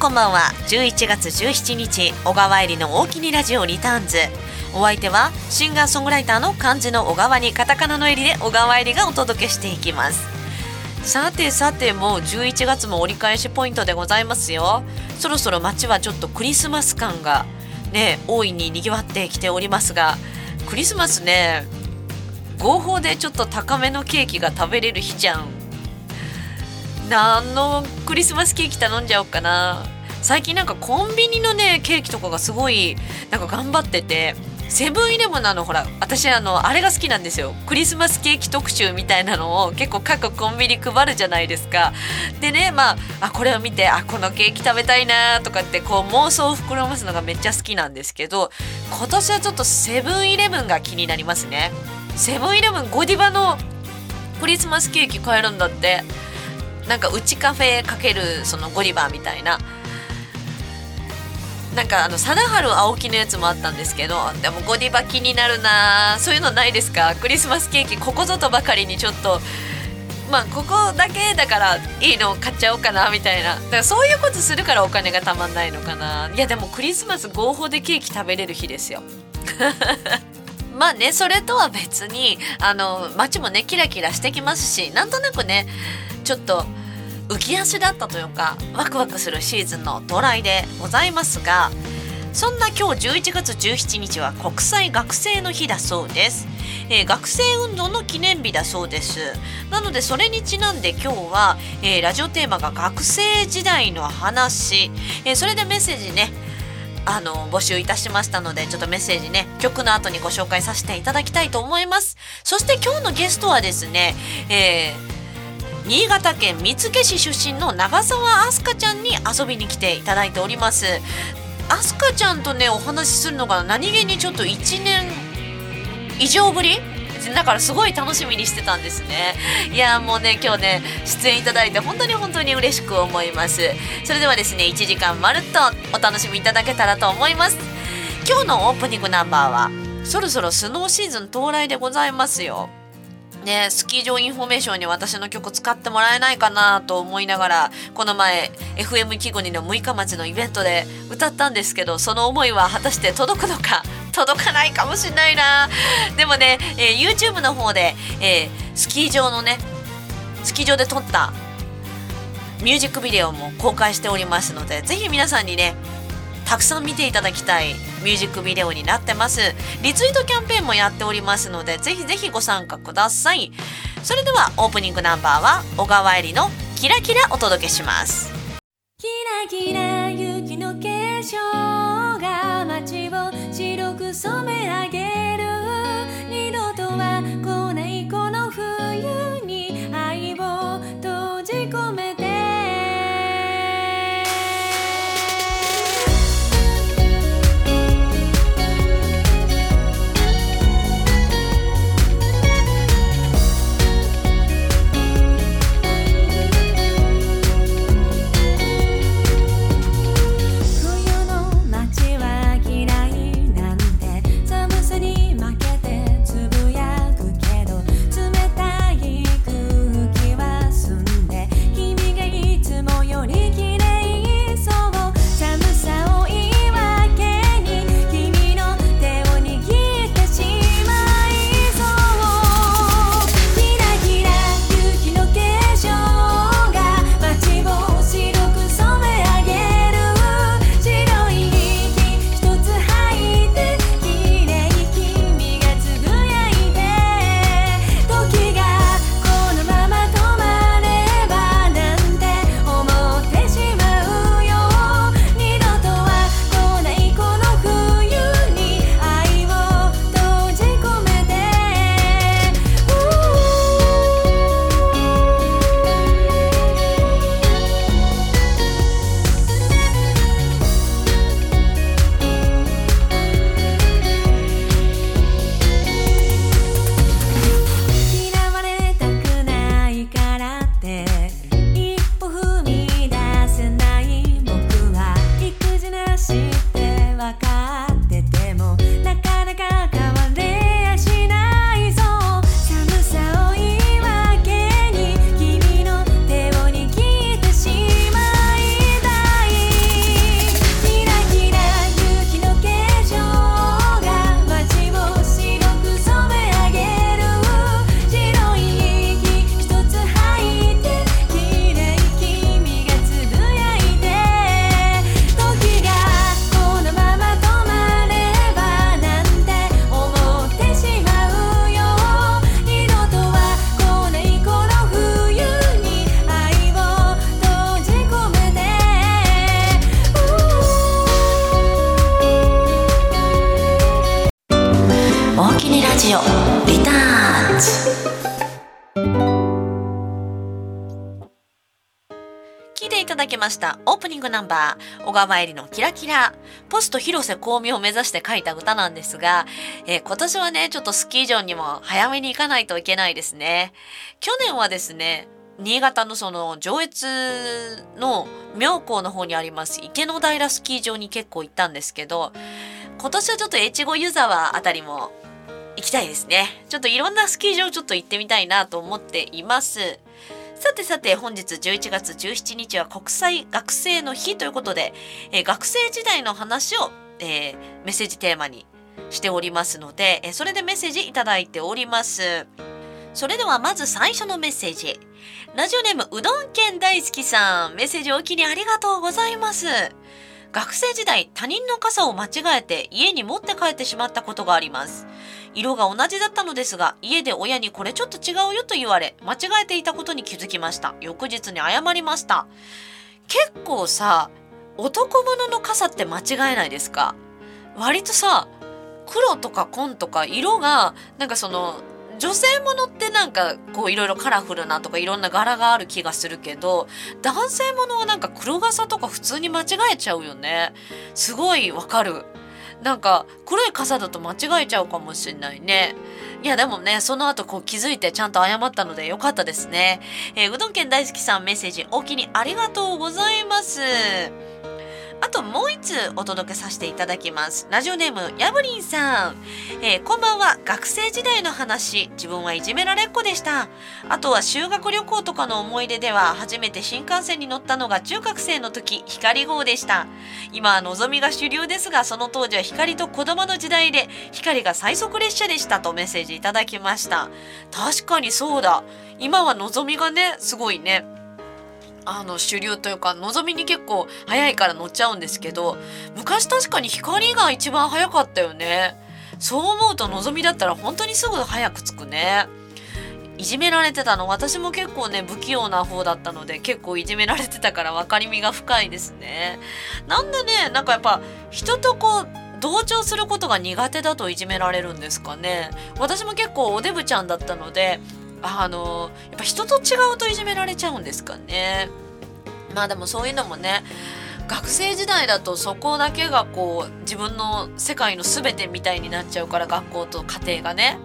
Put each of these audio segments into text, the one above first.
こんばんは。11月17日小川えりの大喜利ラジオリターンズ。お相手はシンガーソングライターの漢字の小川にカタカナのえりで小川えりがお届けしていきます。さてさてもう11月も折り返しポイントでございますよ。そろそろ街はちょっとクリスマス感がね大いに賑わってきておりますがクリスマスね合法でちょっと高めのケーキが食べれる日じゃん。何のクリスマスケーキ頼んじゃおうかな。最近なんかコンビニのねケーキとかがすごいなんか頑張ってて。セブンイレブンののほら私あのあれが好きなんですよ。クリスマスケーキ特集みたいなのを結構各コンビニ配るじゃないですか。でねまああこれを見てあこのケーキ食べたいなとかってこう妄想を膨らますのがめっちゃ好きなんですけど今年はちょっとセブンイレブンが気になりますね。セブンイレブンゴディバのクリスマスケーキ買えるんだって。なんかうちカフェかけるそのゴディバみたいな。なんかあの貞治青木のやつもあったんですけどでもゴディバ気になるなそういうのないですか？クリスマスケーキここぞとばかりにちょっとまあここだけだからいいの買っちゃおうかなみたいな。だからそういうことするからお金がたまんないのかな。いやでもクリスマス合法でケーキ食べれる日ですよ。まあねそれとは別にあの街もねキラキラしてきますしなんとなくねちょっと浮き足だったというかワクワクするシーズンの到来でございますがそんな今日11月17日は国際学生の日だそうです、えー、学生運動の記念日だそうです。なのでそれにちなんで今日は、えー、ラジオテーマが学生時代の話、えー、それでメッセージねあの募集いたしましたのでちょっとメッセージね曲の後にご紹介させていただきたいと思います。そして今日のゲストはですね、えー、新潟県見附市出身の長澤飛鳥ちゃんに遊びに来ていただいております。飛鳥ちゃんとねお話しするのが何気にちょっと1年以上ぶり？だからすごい楽しみにしてたんですね。いやもうね今日ね出演いただいて本当に本当に嬉しく思います。それではですね1時間まるっとお楽しみいただけたらと思います。今日のオープニングナンバーはそろそろスノーシーズン到来でございますよ。ね、スキー場インフォメーションに私の曲使ってもらえないかなと思いながらこの前 FM 季語にの6日町のイベントで歌ったんですけどその思いは果たして届くのか 届かないかもしれないな。でもね、えー、YouTube の方で、えー、スキー場のねスキー場で撮ったミュージックビデオも公開しておりますのでぜひ皆さんにねたくさん見ていただきたいミュージックビデオになってます。リツイートキャンペーンもやっておりますのでぜひぜひご参加ください。それではオープニングナンバーは小川えりのキラキラお届けします。キラキラ雪の化粧。ました。オープニングナンバー小川えりのキラキラ。ポスト広瀬香美を目指して書いた歌なんですが、えー今年はねちょっとスキー場にも早めに行かないといけないですね。去年はですね新潟のその上越の妙高の方にあります池の平スキー場に結構行ったんですけど今年はちょっと越後湯沢あたりも行きたいですね。ちょっといろんなスキー場ちょっと行ってみたいなと思っています。さてさて本日11月17日は国際学生の日ということで、えー学生時代の話を、えーメッセージテーマにしておりますので、えーそれでメッセージいただいております。それではまず最初のメッセージ。ラジオネームうどん県大好きさん。メッセージお気にありがとうございます。学生時代他人の傘を間違えて家に持って帰ってしまったことがあります。色が同じだったのですが家で親にこれちょっと違うよと言われ間違えていたことに気づきました。翌日に謝りました。結構さ男物の傘って間違えないですか？割とさ黒とか紺とか色がなんかその女性ものってなんかこういろいろカラフルなとかいろんな柄がある気がするけど男性ものはなんか黒傘とか普通に間違えちゃうよね。すごいわかる。なんか黒い傘だと間違えちゃうかもしれないね。いやでもねその後こう気づいてちゃんと謝ったのでよかったですね、えーうどん県大好きさんメッセージおきにありがとうございます。もう一通お届けさせていただきます。ラジオネームやぶりんさん、えーこんばんは。学生時代の話、自分はいじめられっ子でした。あとは修学旅行とかの思い出では初めて新幹線に乗ったのが中学生の時、光号でした。今はのぞみが主流ですが、その当時は光と子供の時代で、光が最速列車でしたとメッセージいただきました。確かにそうだ。今はのぞみがね、すごいね。あの主流というかのぞみに結構早いから乗っちゃうんですけど昔確かに光が一番早かったよね。そう思うとのぞみだったら本当にすぐ早く着くね。いじめられてたの。私も結構ね不器用な方だったので結構いじめられてたから分かりみが深いですね。なんでねなんかやっぱ人とこう同調することが苦手だといじめられるんですかね。私も結構おデブちゃんだったのであのやっぱ人と違うといじめられちゃうんですかね。まあでもそういうのもね学生時代だとそこだけがこう自分の世界の全てみたいになっちゃうから学校と家庭がね。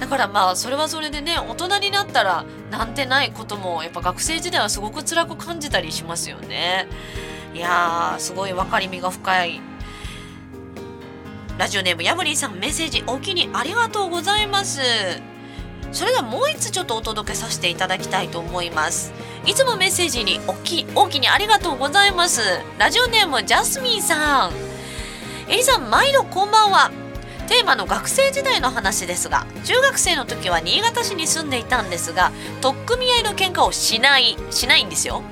だからまあそれはそれでね大人になったらなんてないこともやっぱ学生時代はすごく辛く感じたりしますよね。いやーすごい分かりみが深い。ラジオネームヤブリンさんメッセージお気にありがとうございます。それではもう一つちょっとお届けさせていただきたいと思います。いつもメッセージにおき大きにありがとうございます。ラジオネームジャスミンさん。エリさん毎度こんばんは。テーマの学生時代の話ですが中学生の時は新潟市に住んでいたんですが取っ組み合いの喧嘩をしないしないんですよ。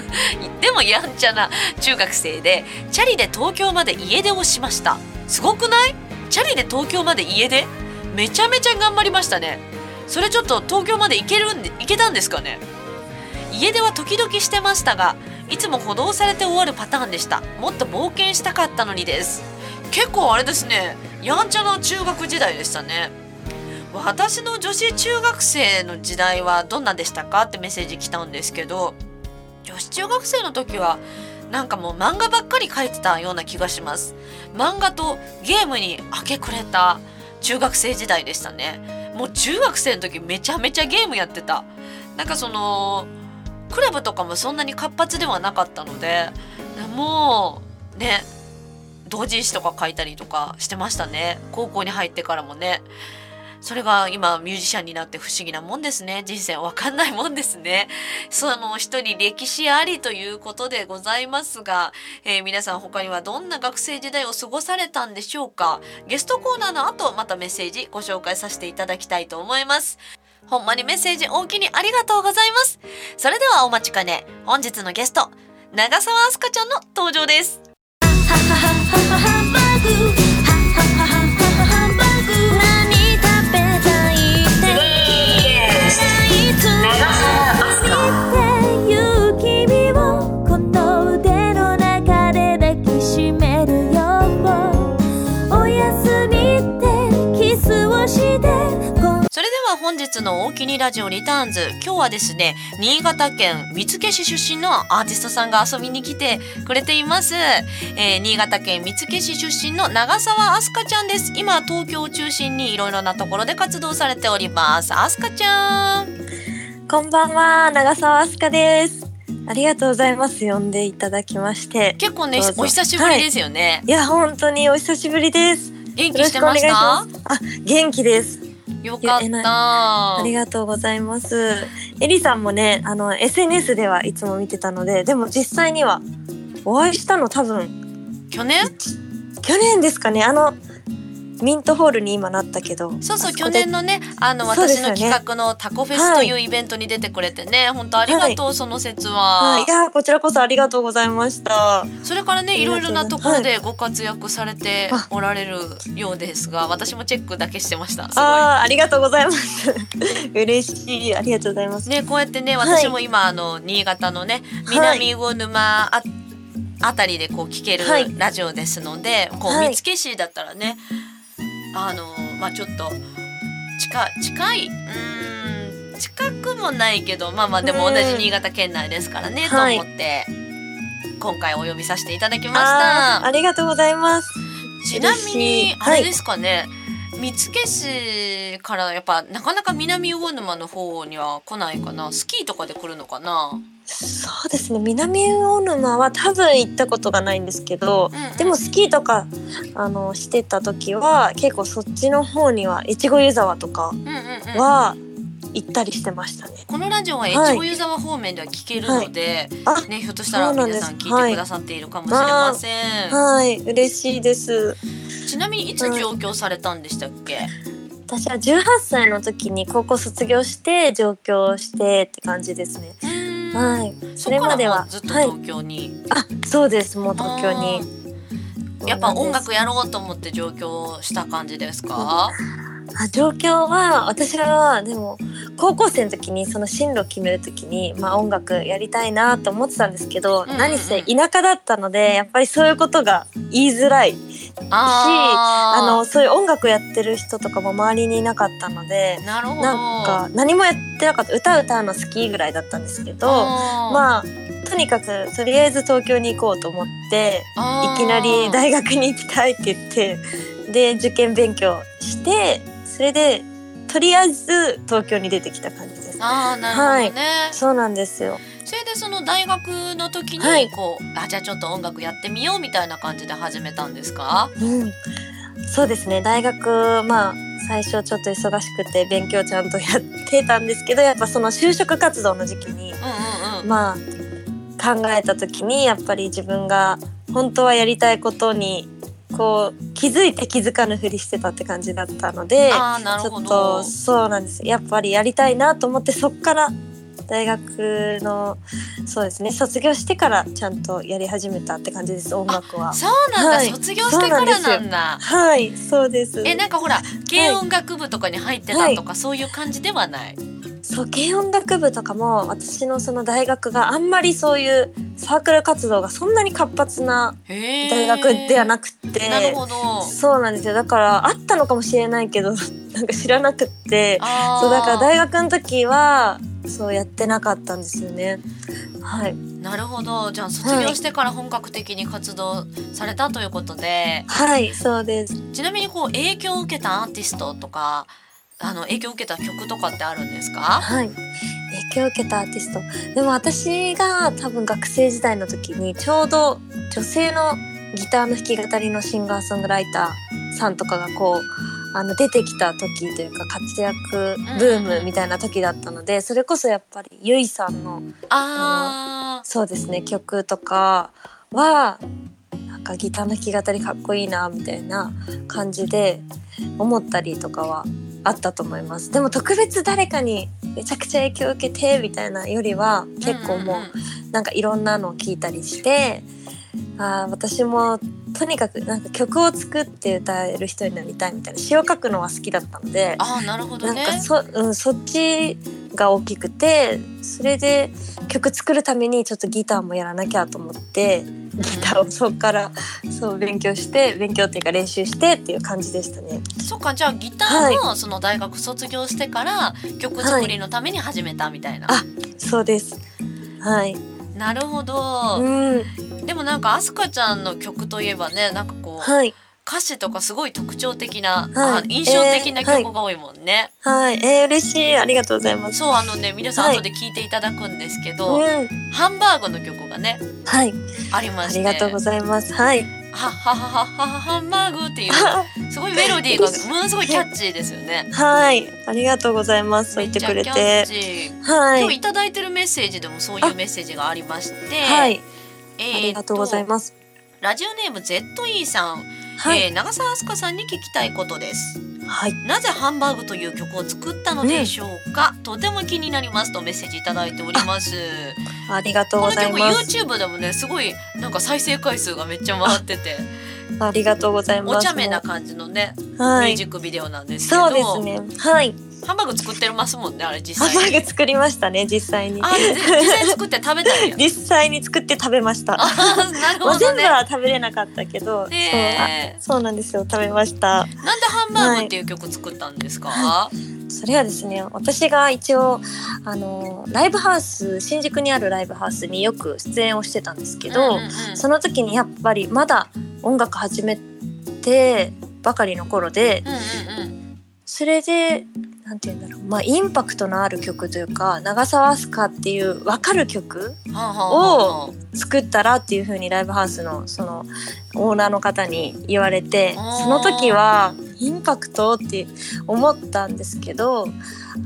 でもやんちゃな中学生でチャリで東京まで家出をしました。すごくない？チャリで東京まで家出？めちゃめちゃ頑張りましたね。それちょっと東京まで行けるんで行けたんですかね？家出は時々してましたがいつも補導されて終わるパターンでした。もっと冒険したかったのにです。結構あれですねやんちゃな中学時代でしたね。私の女子中学生の時代はどんなでしたか？ってメッセージ来たんですけど女子中学生の時はなんかもう漫画ばっかり描いてたような気がします。漫画とゲームに明け暮れた中学生時代でしたね。もう中学生の時めちゃめちゃゲームやってた。なんかそのクラブとかもそんなに活発ではなかったのでもうね同人誌とか書いたりとかしてましたね。高校に入ってからもね。それが今ミュージシャンになって不思議なもんですね。人生わかんないもんですね。その人に歴史ありということでございますが、えー皆さん他にはどんな学生時代を過ごされたんでしょうか？ゲストコーナーの後またメッセージご紹介させていただきたいと思います。ほんまにメッセージ大きにありがとうございます。それではお待ちかね。本日のゲスト長澤明日香ちゃんの登場です 本日の大きにラジオリターンズ今日はですね新潟県見附市出身のアーティストさんが遊びに来てくれています、えー新潟県見附市出身の長澤飛鳥ちゃんです今東京を中心にいろいろなところで活動されております飛鳥ちゃんこんばんは、長澤飛鳥です。ありがとうございます。呼んでいただきまして。結構ねお久しぶりですよね、いや、本当にお久しぶりです。元気してました？ます。あ、元気です。よかったありがとうございます。エリさんもね、あの SNS ではいつも見てたので、でも実際にはお会いしたの多分去年？去年ですかね。あのミントホールに今なったけど。そうそう去年のねあの私の企画のタコフェスというイベントに出てくれてね、本当ありがとう、その説は、はい、いやこちらこそありがとうございました。それからねいろいろなところはでご活躍されておられるようですが私もチェックだけしてました。ああ、ありがとうございます。嬉しい。ありがとうございます。いねこうやってねはい。私も今、あの新潟のね南魚沼ああたりでこう聞けるはい。ラジオですので、こうはい。見附市だったらねあのまあちょっと近い近いうーん近くもないけどまあまあでも同じ新潟県内ですからね、はい。と思って今回お呼びさせていただきました。ありがとうございます。ちなみにあれですかね、見附市からやっぱなかなか南魚沼の方には来ないかな。スキーとかで来るのかな、そうですね。南魚沼は多分行ったことがないんですけど、うんうん。でもスキーとかあのしてた時は結構そっちの方には越後湯沢とかうんうんうん、は行ったりしてましたね。このラジオは越後湯沢方面では聞けるので、あ、ね、ひょっとしたら皆さん聞いてくださっているかもしれません、はい、嬉しいです。ちなみにいつ上京されたんでしたっけ、私は18歳の時に高校卒業して上京してって感じですね。はい。そそれまでははい。ずっと東京に、あ、そうです。もう東京に。やっぱ音楽やろうと思って上京した感じですか、あ状況は私はでも高校生の時にその進路を決める時に、まあ、音楽やりたいなと思ってたんですけど、うんうんうん。何せ田舎だったのでやっぱりそういうことが言いづらいしあのそういう音楽やってる人とかも周りにいなかったのでなんか何もやってなかった。歌歌うの好きぐらいだったんですけどあまあとにかくとりあえず東京に行こうと思っていきなり大学に行きたいって言ってで受験勉強してそれでとりあえず東京に出てきた感じです。あーなるほどね、そうなんですよ。それでその大学の時にはいこう、あじゃあちょっと音楽やってみようみたいな感じで始めたんですか？うん、そうですね。大学まあ最初ちょっと忙しくて勉強ちゃんとやってたんですけど、やっぱその就職活動の時期にうんうんうん、まあ考えた時にやっぱり自分が本当はやりたいことにこう気づいて気づかぬふりしてたって感じだったので。ちょっとそうなんです。やっぱりやりたいなと思ってそっから大学のそうですね卒業してからちゃんとやり始めたって感じです音楽はそうなんだ、はい。卒業してからなんだ。はいそうです。えなんかほら軽音楽部とかに入ってたとか、そういう感じではない？そう軽音楽部とかも私のその大学があんまりそういうサークル活動がそんなに活発な大学ではなくて、なるほど。そうなんですよ。だからあったのかもしれないけど なんか知らなくってそうだから大学の時はそうやってなかったんですよね。はい、なるほど。じゃあ卒業してから本格的に活動されたということで、はい、そうです。ちなみにこう影響を受けたアーティストとかあの影響を受けた曲とかってあるんですか？はい、影響を受けたアーティスト。でも私が多分学生時代の時にちょうど女性のギターの弾き語りのシンガーソングライターさんとかがこう。あの出てきた時というか活躍ブームみたいな時だったのでそれこそやっぱりゆいさんのあそうですね曲とかはなんかギターの弾き語りかっこいいなみたいな感じで思ったりとかはあったと思います。でも特別誰かにめちゃくちゃ影響を受けてみたいなよりはー結構もん。んんうなんかいろんなのを聞いたりしてあー私もとにかくなんか曲を作って歌える人になりたいみたいな詩を書くのは好きだったのであーなるほどねなんかそ,、うん、そっちが大きくてそれで曲作るためにちょっとギターもやらなきゃと思ってギターをそこからそう勉強して勉強っていうか練習してっていう感じでしたね。そっかじゃあギターもその大学卒業してから曲作りのために始めたみたいな。あそうです。はい。なるほど。うん。でもなんかアスカちゃんの曲といえばねなんかこうはい。歌詞とかすごい特徴的な、はいあ印象的なえー曲が多いもんね。はい。えー、嬉しい。ありがとうございます。そうあのね皆さんはい後で聞いていただくんですけど、うん。ハンバーグの曲がねはい。ありましてありがとうございます。はい。はははははハンバーグっていうすごいメロディーがものすごいキャッチーですよね。はい。ありがとうございます。そう言ってくれて。はい。今日いただいてるメッセージでもそういうメッセージがありまして、はい。えーありがとうございます。ラジオネーム ZE さん、はい。えー長澤飛鳥さんに聞きたいことですはい。なぜハンバーグという曲を作ったのでしょうか、とても気になりますとメッセージいただいておりますありがとうごこの曲ざいます。YouTube でもねすごいなんか再生回数がめっちゃ回っててありがとうございます。お茶目な感じのね、はいミュージ。ックビデオなんですけどそうですね。はい。ハンバーグ作ってますもんねあれ実ハンバーグ作りましたね、実際に。あで実際に作って食べたんや 実際に作って食べました。あーなるまあ、ほどね全部は食べれなかったけど、ねそうあそうなんですよ食べましたなんでハンバーグっていう曲作ったんですか、それはですね私が一応あのライブハウス新宿にあるライブハウスによく出演をしてたんですけど、うんうんうん。その時にやっぱりまだ音楽始めてばかりの頃でうんうんうん。それでなんて言うんだろうまあインパクトのある曲というか長澤飛鳥っていう分かる曲はあはあはあ作ったらっていう風にライブハウスのそのオーナーの方に言われてその時はインパクトって思ったんですけど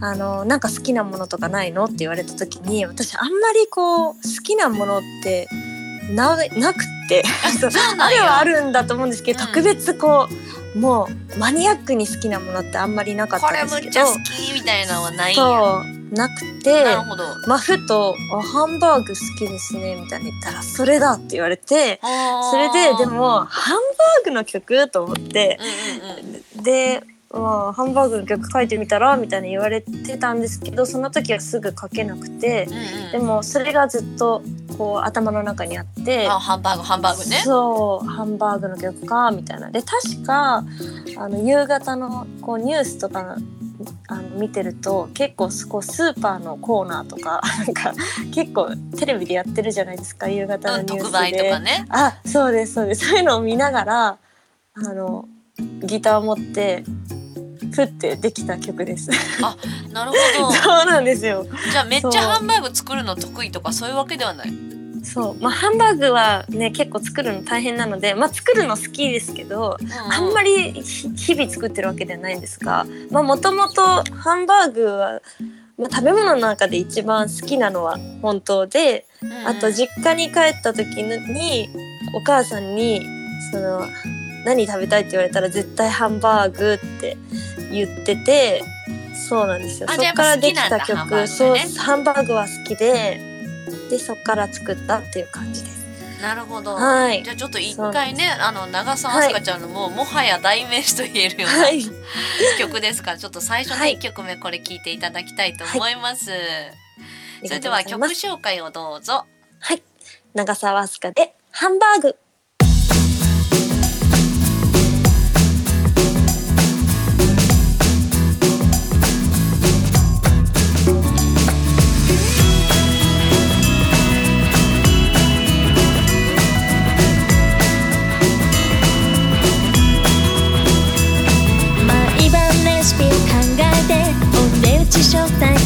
あのなんか好きなものとかないのって言われた時に私あんまりこう好きなものってななくって。ある はあるんだと思うんですけど、うん。特別こうもうマニアックに好きなものってあんまりなかったこれんですけど。むっちゃ好きみたいなのはないんや。なくてなるほど。まあ、ふとあ「ハンバーグ好きですね」みたいに言ったら「それだ」って言われてそそれででもハンバーグの曲と思って。うんうんうん。で、まあ、ハンバーグの曲書いてみたらみたいに言われてたんですけどその時はすぐ書けなくてうんうんでもそれがずっとこう頭の中にあって。あハンバーグハンバーグねそうハンバーグの曲かみたいなで確かあの夕方のこうニュースとかあの見てると結構こうスーパーのコーナーとか なんか結構テレビでやってるじゃないですか夕方のうんニュースで。特売とかねあそうですそうですそういうのを見ながらあのギターを持ってふってできた曲です。なるほど。そうなんですよ。じゃあめっちゃハンバーグ作るの得意とかそういうわけではない。そう。まあハンバーグはね結構作るの大変なのでまあ作るの好きですけどあんまり日々作ってるわけではないんですがまあもともとハンバーグは、まあ、食べ物の中で一番好きなのは本当であと実家に帰った時にお母さんにその何食べたい？って言われたら絶対ハンバーグって言っててそうなんですよ。そあじゃあっからできた曲。そうねハンバーグは好きででそっから作ったっていう感じです。なるほど、はい。じゃあちょっと一回ねあの長澤明日香ちゃんのもう、もはや代名詞と言えるような、はい、曲ですからちょっと最初のはい。1曲目これ聞いていただきたいと思います、それでは曲紹介をどうぞ。はい。長澤飛鳥でハンバーグ。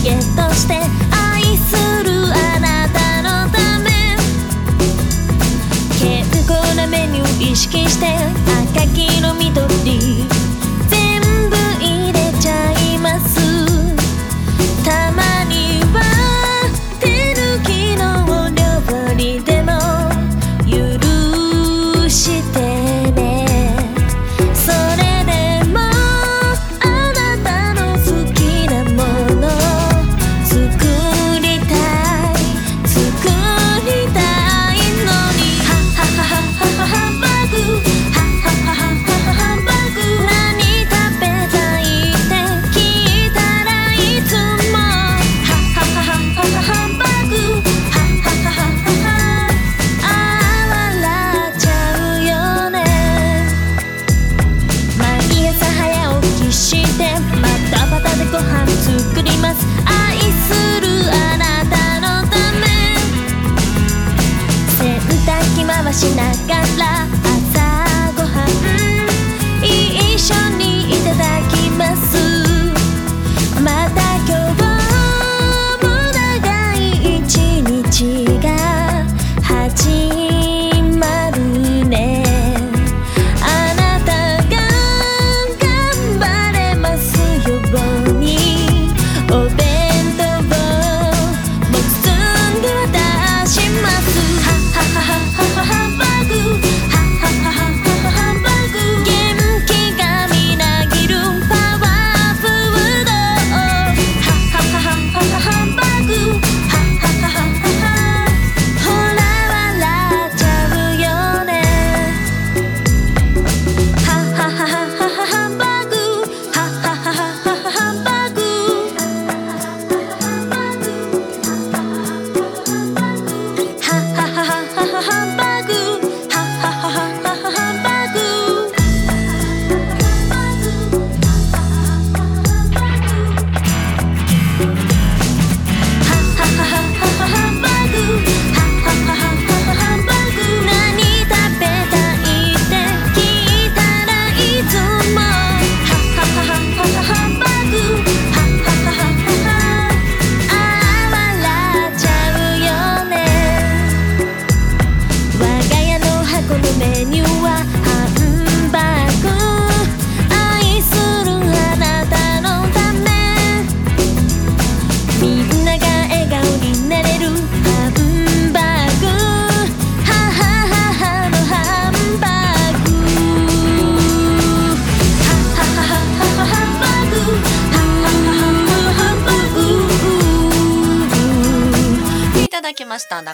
ゲットして愛するあなたのため。健康なメニュー意識して赤黄の緑。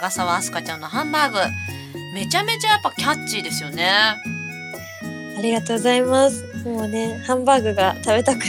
長澤明日香ちゃんのハンバーグめちゃめちゃやっぱキャッチーですよねありがとうございます。もうね、ハンバーグが食べたく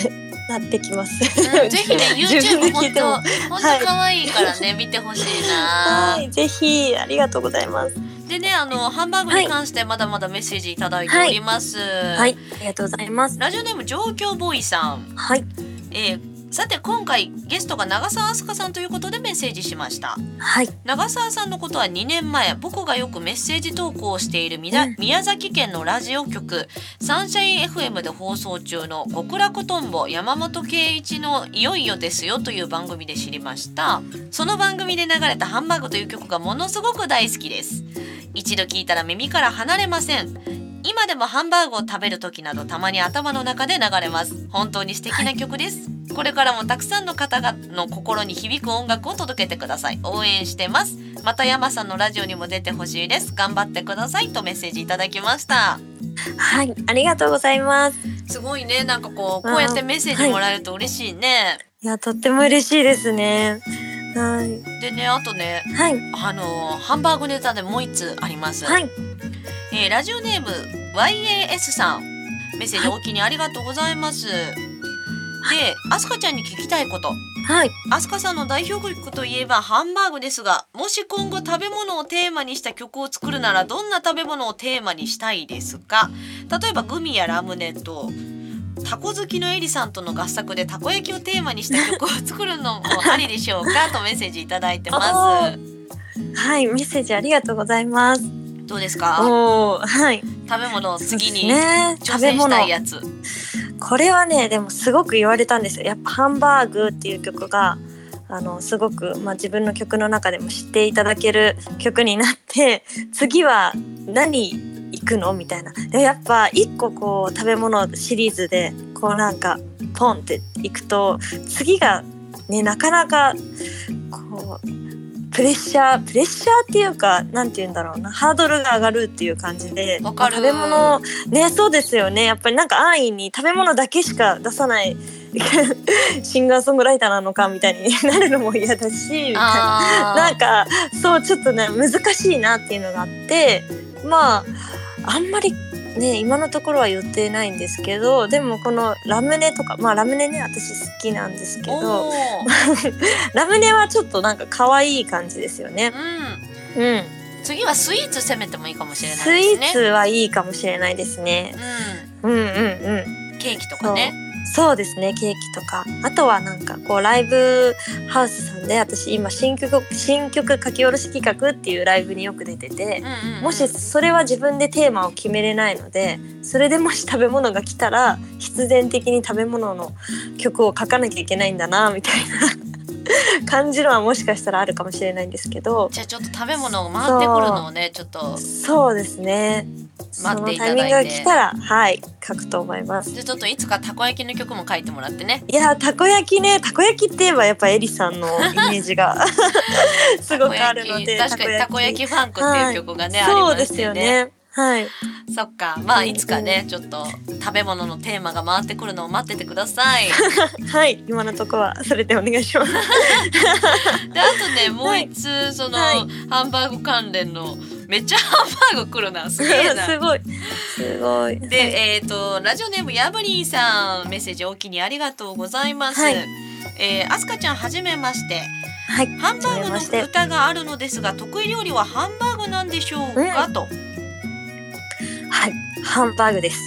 なってきます。うんぜひね YouTube 本当本当可愛いからね、見てほしいなはい、ぜひありがとうございます。でねあのハンバーグに関してまだまだメッセージいただいております、はい、ありがとうございます。ラジオネーム状況ボーイさんはい、えーさて今回ゲストが長澤飛鳥さんということでメッセージしました。はい、長澤さんのことは2年前僕がよくメッセージ投稿をしている宮,、うん。宮崎県のラジオ局サンシャイン FM で放送中の「極楽とんぼ山本圭一のいよいよですよ」という番組で知りました。その番組で流れた「ハンバーグ」という曲がものすごく大好きです。一度聞いたら耳から離れません。今でもハンバーグを食べる時などたまに頭の中で流れます。本当に素敵な曲です、これからもたくさんの方々の心に響く音楽を届けてください。応援してます。また山さんのラジオにも出てほしいです。頑張ってください。とメッセージいただきました。はい、ありがとうございます。すごいね。なんかこうこうやってメッセージもらえると嬉しいね、いや、とっても嬉しいですね。はい、でねあとねはい、あのーハンバーグネタでもう一つあります、はい、えーラジオネーム YAS さん。メッセージはい。おおきにありがとうございます、でアスカちゃんに聞きたいこと。はい、アスカさんの代表曲といえばハンバーグですがもし今後食べ物をテーマにした曲を作るならどんな食べ物をテーマにしたいですか？例えばグミやラムネとタコ好きのエリさんとの合作でたこ焼きをテーマにした曲を作るのもありでしょうか？とメッセージいただいてまはい、メッセージありがとうございます。すどうですか？はい、食べ物を次にね、挑戦し食べ物たいやつこれはねでもすごく言われたんですよ。やっぱ「ハンバーグ」っていう曲があのすごく、まあ、自分の曲の中でも知っていただける曲になって次は何行くの？みたいな。でやっぱ一個こう食べ物シリーズでこうなんかポンっていくと次がねなかなかこうプレッシャープレッシャーっていうかなんて言うんだろうな。ハードルが上がるっていう感じで。食べ物ねそうですよね。やっぱりなんか安易に食べ物だけしか出さない。シンガーソングライターなのかみたいになるのも嫌だしみたいな。あなんかそうちょっとね難しいなっていうのがあって。まああんまりね今のところは予定ないんですけどでもこのラムネとかまあラムネね私好きなんですけー。ど ラムネはちょっとなんか可愛い感じですよね。うん。うん、次はスイーツ攻めてもいいかもしれないスイですね。ーツはいいかもしれないですね。うん。うんうん。うん、ケーキとかねそうですねケーキとか。あとはなんかこうライブハウスさんで私今新曲新曲書き下ろし企画っていうライブによく出ててうんうんうん。もしそれは自分でテーマを決めれないのでそれでもし食べ物が来たら必然的に食べ物の曲を書かなきゃいけないんだなみたいな。感じのはもしかしたらあるかもしれないんですけど。じゃあちょっと食べ物を回ってくるのをねちょっと。そうですね待っていたタイミングがだいて来たらはい書くと思います。じゃあちょっといつかたこ焼きの曲も書いてもらってね。いやたこ焼きねたこ焼きって言えばやっぱエリさんのイメージが すごくあるので確かにたこ焼き。ファンクっていう曲がね、ありそうですよね。はい。そっか。まあいつかねちょっと食べ物のテーマが回ってくるのを待っててください。はい。今のとこはそれでお願いします。であとねもう一つその、はいハンバーグ関連の めっちゃハンバーグ来るな。すげえな。すごい。すごい。で、えっ、と、ラジオネームやぶりーさん、メッセージおきにありがとうございます。はい。えー、あすかちゃん、はじめまして。はい。ハンバーグの歌があるのですが、得意料理はハンバーグなんでしょうか、と。はい。ハンバーグです。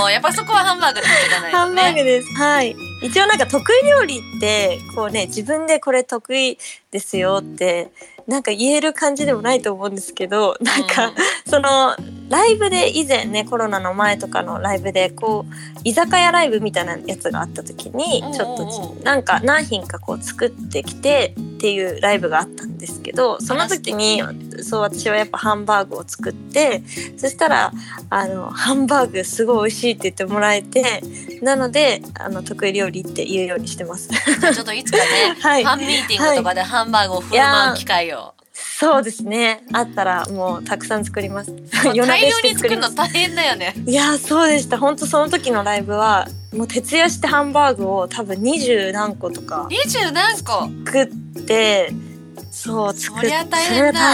おお、やっぱそこはハンバーグでいかないハとね。ンバーグです。はい一応なんか得意料理ってこうね自分でこれ得意ですよってなんか言える感じでもないと思うんですけどなんか、そのライブで以前ねコロナの前とかのライブでこう居酒屋ライブみたいなやつがあった時にちょっとなんか何品かこう作ってきてっていうライブがあったんですけどその時にそう私はやっぱハンバーグを作ってそしたらあのハンバーグすごい美味しいって言ってもらえてなのであの得意料理って言うようにしてます。ちょっといつかね、はい。ファンミーティングとかでハンバーグを振る舞う機会を、そうですね。あったらもうたくさん作ります。大量に作るの大変だよね。いやーそうでした。本当その時のライブはもう徹夜してハンバーグを多分二十何個とか二十何個？作ってそう作っそりゃ大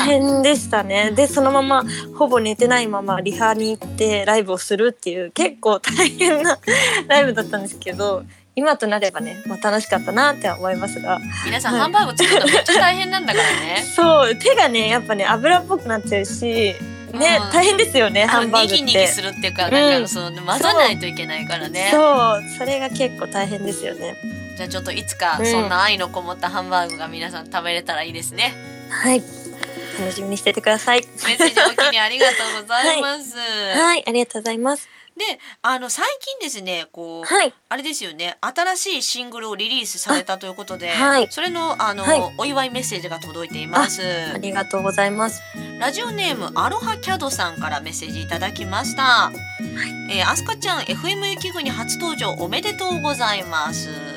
変でしたね。でそのままほぼ寝てないままリハに行ってライブをするっていう結構大変な ライブだったんですけど今となればね、まあ、楽しかったなって思いますが。皆さん、はい。ハンバーグ作るのめっちゃ大変なんだからね。そう手がねやっぱね油っぽくなっちゃうしね、うん。大変ですよねハンバーグって。ニギニギするっていうか、うんなんかその混ざらないといけないからね。そうそれが結構大変ですよねじゃあちょっといつかうん。そんな愛のこもったハンバーグが皆さん食べれたらいいですね、はい。楽しみにしててください。メッセージお気にありがとうございます、はい。ありがとうございます。であの最近ですねこう、はい。あれですよね。新しいシングルをリリースされたということで、はい。それのあの、はい。お祝いメッセージが届いています。ありがとうございます。ラジオネームアロハキャドさんからメッセージいただきました、えー、アスカちゃん FM 雪国初登場おめでとうございます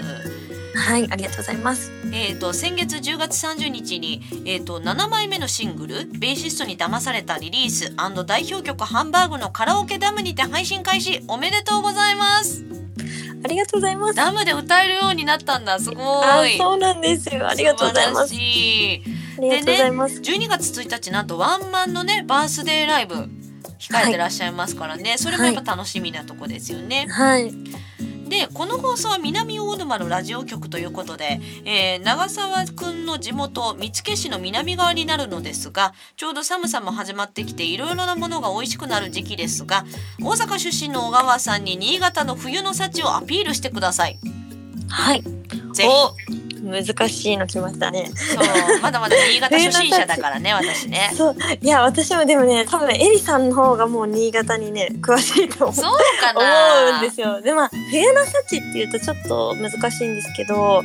はいありがとうございます。えー、と先月10月30日に、えー、と7枚目のシングル「ベーシストに騙された」リリース代表曲「ハンバーグ」のカラオケダムにて配信開始。おめでとうございます。ありがとうございます。ダムで歌えるようになったんだ。すごあいそうなんですよ。ありがとうございます。素晴らしい。ありがとうございます、12月1日なんとワンマンのねバースデーライブ控えてらっしゃいますからね、それもやっぱ楽しみなとこですよね。はいでこの放送は南大沼のラジオ局ということで、えー長澤くんの地元見附市の南側になるのですがちょうど寒さも始まってきていろいろなものが美味しくなる時期ですが大阪出身の小川さんに新潟の冬の幸をアピールしてください。はいぜひお難しいの来ましたね。そう。まだまだ新潟 初心者だからね私ね。そう。いや私もでもね多分エリさんの方がもう新潟にね詳しいと思うそうか思なうんですよ。でまあ冬の幸っていうとちょっと難しいんですけど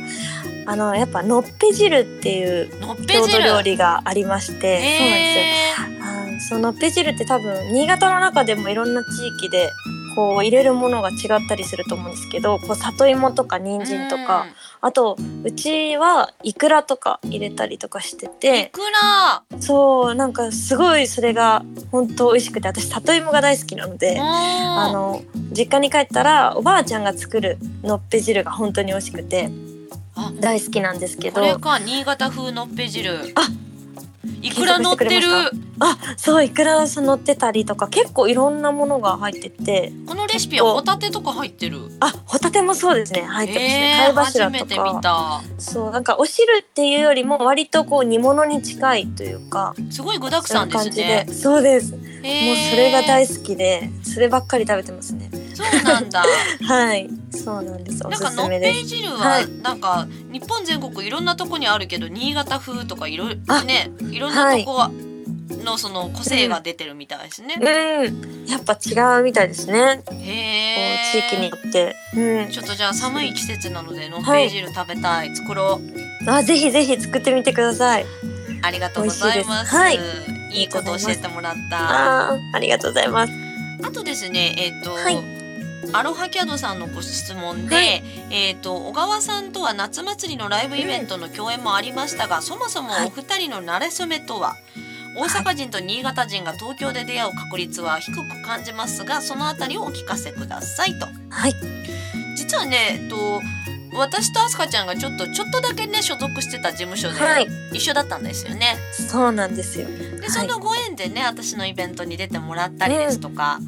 あのやっぱのっぺ汁っていうのっぺ郷土汁料理がありまして、そうなんですよ。へあーそののっぺ汁って多分新潟の中でもいろんな地域でこう入れるものが違ったりすると思うんですけどこう里芋とか人ー参とかあとうちはイクラとか入れたりとかしててくら？そうなんかすごいそれが本当美味しくて私里芋が大好きなのでああの実家に帰ったらおばあちゃんが作るのっぺ汁が本当に美味しくてあ大好きなんですけこれどか新潟風のっぺ汁。あいくら乗ってる？あそうイクラさん乗ってたりとか結構いろんなものが入ってて。このレシピはホタテとか入ってる？あホタテもそうですね。入ってますね、えー、貝初柱とめて見かた。そうなんかお汁っていうよりも割とこう煮物に近いというかすごい具沢そうい山ですう感じで。ねそうです、もうそれが大好きでそればっかり食べてますね。そうなんだ。はい。そうなんです。おすなんかのっぺ汁ははい。なんか日本全国いろんなとこにあるけど新潟風とかいろいろあねいろんなとこのその個性が出てるみたいですね。うん。やっぱ違うみたいですね。へえ。地域によって。うん。ちょっとじゃあ寒い季節なのでのっぺ汁食べたい、作ろ。う。あぜひぜひ作ってみてください。ありがとうございます。美味しい。いいこと教えてもらった。あーありがとうございます。あとですね、えっ、と、はいアロハキャドさんのご質問で、はい。えっ、と小川さんとは夏祭りのライブイベントの共演もありましたが、そもそもお二人の馴れ初めとは、大阪人と新潟人が東京で出会う確率は低く感じますが、そのあたりをお聞かせくださいと。はい。実はね、えっと私とアスカちゃんがちょっとちょっとだけね所属してた事務所ではい。一緒だったんですよね。そうなんですよ。でそのご縁でね、私のイベントに出てもらったりですとか、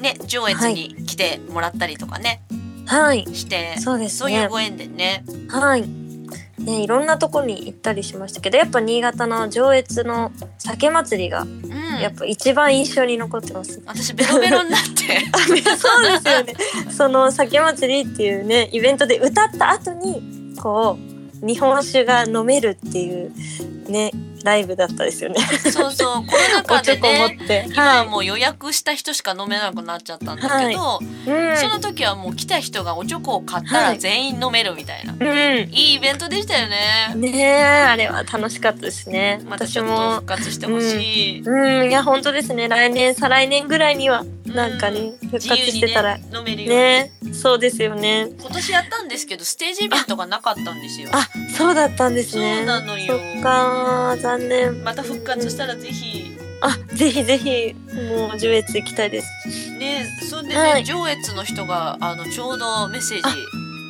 ね上越に来てもらったりとかね、はい。してそうですそういうねご縁でね。はい。ねいろんなとこに行ったりしましたけどやっぱ新潟の上越の酒祭りがうん。やっぱ一番印象に残ってます、私ベロベロになって。そうですよね。その酒祭りっていうねイベントで歌った後にこう日本酒が飲めるっていうねライブだったですよね。そうそう コロナ禍でこ持っねて。今ははもう予約した人しか飲めなくなっちゃったんだけど、い。うん。その時はもう来た人がおチョコを買ったら全員飲めるみたいな、うん。いいイベントでしたよね。ねえ、あれは楽しかったですね。またちょっと私も復。活してほしい。うん、いや、本当ですね。来年、再来年ぐらいには、なんかね、復活してたら。ね飲めるよねそうですよね。今年やったんですけどステージイベントがなかったんですよ。あ、そうだったんですね。そうなのよそっか、残念。また復活したらぜひあ、ぜひぜひ、もう、上越行きたいです。ねそれでね、はい上越の人があのちょうどメッセージ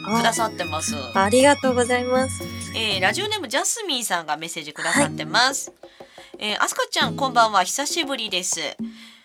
くださってます。ありがとうございます。えーラジオネームジャスミンさんがメッセージくださってます。えー、アスカちゃんこんばんは久しぶりです。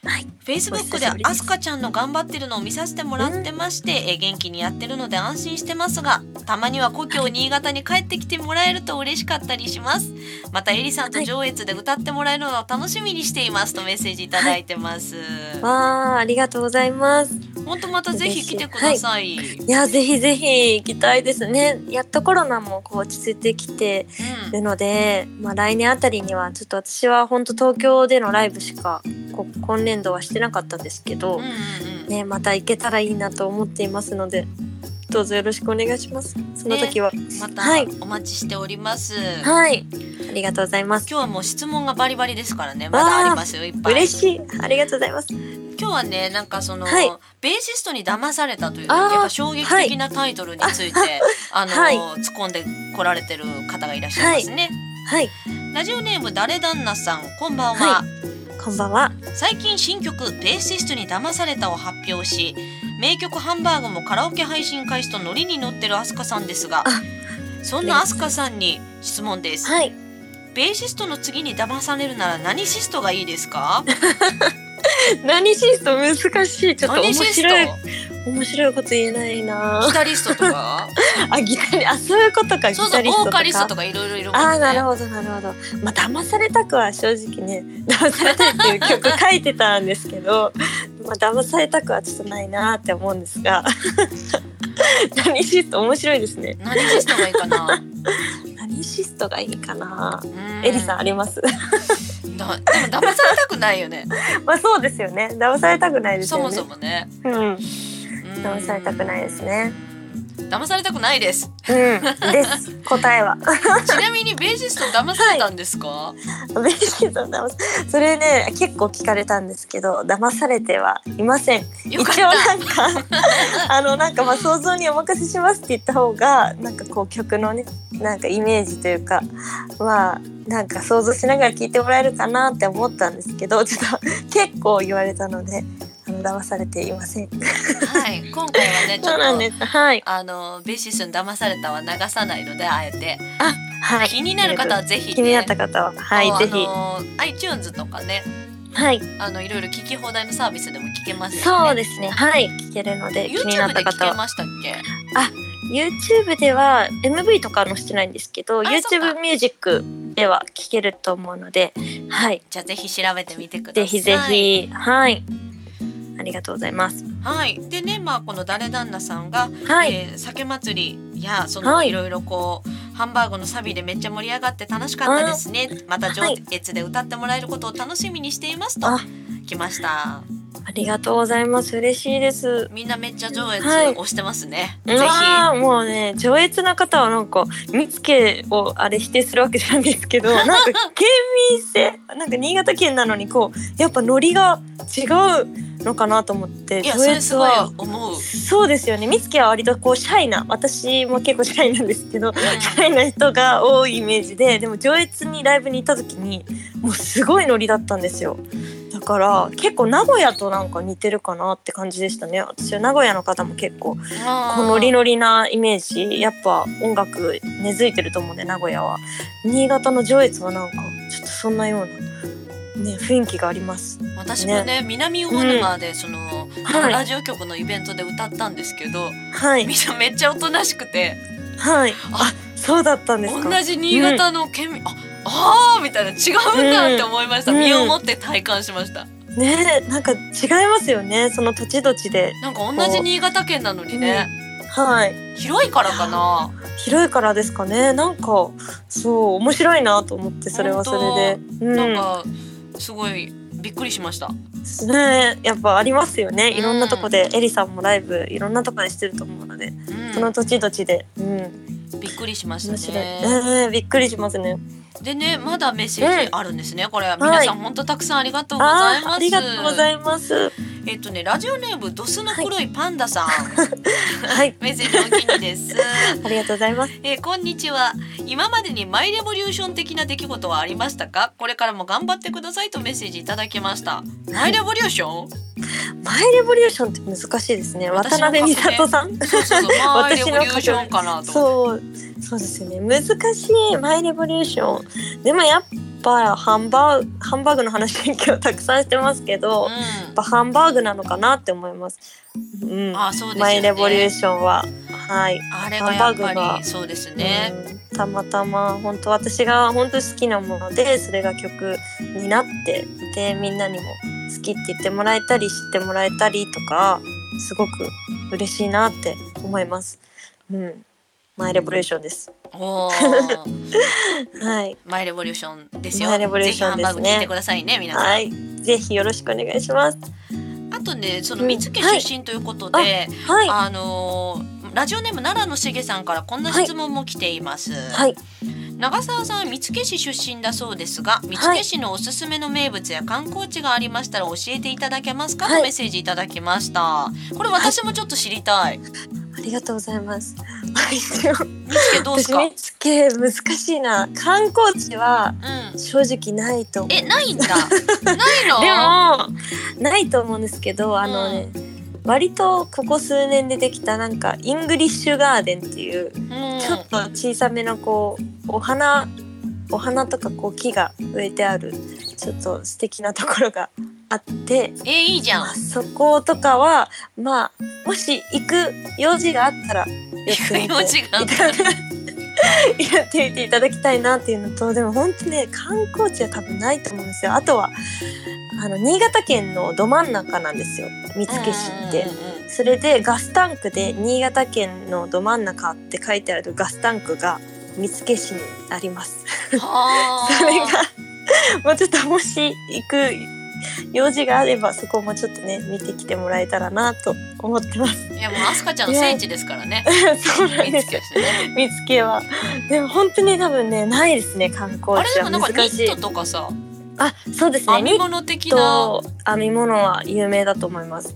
はい。フェイスブックでアスカちゃんの頑張ってるのを見させてもらってまして、えー元気にやってるので安心してますがたまには故郷新潟に帰ってきてもらえると嬉しかったりします。またエリさんと上越で歌ってもらえるのを楽しみにしていますとメッセージいただいてます、わあ、ありがとうございます。本当またぜひ来てください、いや、ぜひぜひ行きたいですね。やっとコロナもこう落ち着いてきてうん。るので、まあ来年あたりには、ちょっと私は本当東京でのライブしか、こ今年度はしてなかったんですけど、ね、また行けたらいいなと思っていますので、どうぞよろしくお願いします。その時は。またはいお待ちしております、はい。ありがとうございます。今日はもう質問がバリバリですからねまだありますよいっぱい嬉しい。ありがとうございます。今日はねなんかその、はいベーシストに騙されたというやっぱ衝撃的なタイトルについて、あの、はい 突っ込んで来られてる方がいらっしゃいますね、はい。ラジオネーム誰旦那さんこんばんは、はこんばんは。最近新曲ベーシストに騙されたを発表し名曲ハンバーグもカラオケ配信開始とノリに乗ってるアスカさんですがあそんなアスカさんに質問です、はい。ベーシストの次に騙されるなら何シストがいいですか？何シスト難しい。ちょっと面白い。ト。面白いこと言えないな。ギ。タリストとか？あ、ギタリ、あ、そういうことか、ギそうそうタリストとか。いろいろいるもんねあーなるほどなるほど。まあ騙されたくは正直ね 騙されたいっていう曲書いてたんですけどまあ騙されたくはちょっとないなって思うんですが。何シスト面白いですね。何シストがいいかな？何シストがいいかなうん。エリさんあります？だ でも騙されたくないよね。まあそうですよね。騙されたくないですそもよね。そもね。うん。うん。騙されたくないですね。騙されたくないです。うん。です。答えは。ちなみにベーシスト騙されたんですか、ベーシスト騙さそれね結構聞かれたんですけど騙されてはいません。よかっ一応たなんかあのなんかまあ想像にお任せしますって言った方がなんかこう曲のねなんかイメージというかまあなんか想像しながら聴いてもらえるかなって思ったんですけどちょっと結構言われたのであの騙されていません。はい今回はね ちょっと。はい。あのベーシストに騙されたは流さないのであえて、あはい。気になる方はぜひ、ね、気になった方ははいあぜひの iTunes とかねはい。あのいろいろ聞き放題のサービスでも聞けますよねそうですね。はい聞けるので気になっ YouTube た方はけましたっけ？YouTube では MV とかは載せてないんですけど YouTube ミュージックでは聴けると思うのではい。じゃあぜひ調べてみてください。ぜひぜひ。はい。ありがとうございます。はい。でねまあこの誰旦那さんが、はい、えー酒祭りやその、はい。い、ろいろこうハンバーグのサビでめっちゃ盛り上がって楽しかったですね。また上越で歌ってもらえることを楽しみにしていますとあ。来ましたありがとうございます。嬉しいです。みんなめっちゃ上越はい。押してますね、うぜわーもうね上越な方はなんか見つけをあれ否定するわけじゃないんですけど なんか県民性なんか新潟県なのにこうやっぱノリが違うのかなと思って上越それすごいは思う、そうですよね。見つけは割とこうシャイな私も結構シャイなんですけどうん。シャイな人が多いイメージででも上越にライブに行った時にもうすごいノリだったんですよ。だから結構名古屋となんか似てるかなって感じでしたね。私は名古屋の方も結構こうノリノリなイメージ。やっぱ音楽根付いてると思うんで名古屋は。新潟の上越はなんかちょっとそんなような、ね、雰囲気があります。私もね南魚沼でその、はい。ラジオ局のイベントで歌ったんですけど、はい。みんなめっちゃおとなしくて。はい。ああそうだったんですか。同じ新潟の県民、ああーみたいな違うんだって思いました、うん。身をもって体感しました。ねなんか違いますよね。その土地土地で。なんか同じ新潟県なのにね、はい。広いからかな。広いからですかね。なんかそう面白いなと思ってそれはそれで。うん。なんかすごいびっくりしました。ねやっぱありますよね。いろんなとこで、エリさんもライブいろんなとこでしてると思うので、うん。その土地土地で、うん、びっくりしました。ね。えー、びっくりしますね。でねまだメッセージあるんですね。これい皆さん本当たくさんありがとうございます。ありがとうございます。えっとねラジオネームドスの黒いパンダさん、はい、メッセージおおきにです。ありがとうございます。えーこんにちは。今までにマイレボリューション的な出来事はありましたか？これからも頑張ってくださいとメッセージいただきました。マイレボリューション？マイレボリューションって難しいですね。渡辺美里さん？そうそうそう。マイレボリューションかなとそう、そうですよね。難しいマイレボリューション。でもやっぱハンバーグハンバーグの話今日たくさんしてますけど、やっぱハンバーグなのかなって思います。うん。うん、あそうですよねマイレボリューションははい。あれがやっぱハンバーグがりそうですね、うんたまたま本当私が本当好きなものでそれが曲になってでみんなにも好きって言ってもらえたり知ってもらえたりとかすごく嬉しいなって思います。うん。マイレボリューションです。おー はい。マイレボリューションですよマイレボリューションですねてくださいね皆さん、はい。ぜひよろしくお願いします。あとねそのうん見附出身ということで、はい。あのーラジオネーム奈良のしげさんからこんな質問も来ています、はい。長澤さんは見附市出身だそうですが見附市のおすすめの名物や観光地がありましたら教えていただけますか、はい。とメッセージいただきました。これ私もちょっと知りたい、ありがとうございます。どうですか？難しいな。観光地はうん。正直ないと思う。えないんだ。ないの？でもないと思うんですけどあのね、割とここ数年でできたなんかイングリッシュガーデンっていううん。ちょっと小さめのこうお花お花とかこう木が植えてあるちょっと素敵なところがあってえいいじゃん。まあそことかはまあもし行く用事があったらやってみて用事があったら。やってみていただきたいなっていうのとでも本当ね観光地は多分ないと思うんですよ。あとはあの新潟県のど真ん中なんですよ。見附市って。それでガスタンクで新潟県のど真ん中って書いてあるガスタンクが見附市にあります。はあ。それがもうちょっともし行く用事があればそこもちょっとね見てきてもらえたらなと思ってます。いやもうアスカちゃんの聖地ですからね。そうなん見ですよ。見つけは。でも本当に多分ねないですね観光あれ地はでもなんか難しい。ニットとかさあそうですね。編み物的な。ト編み物は有名だと思います。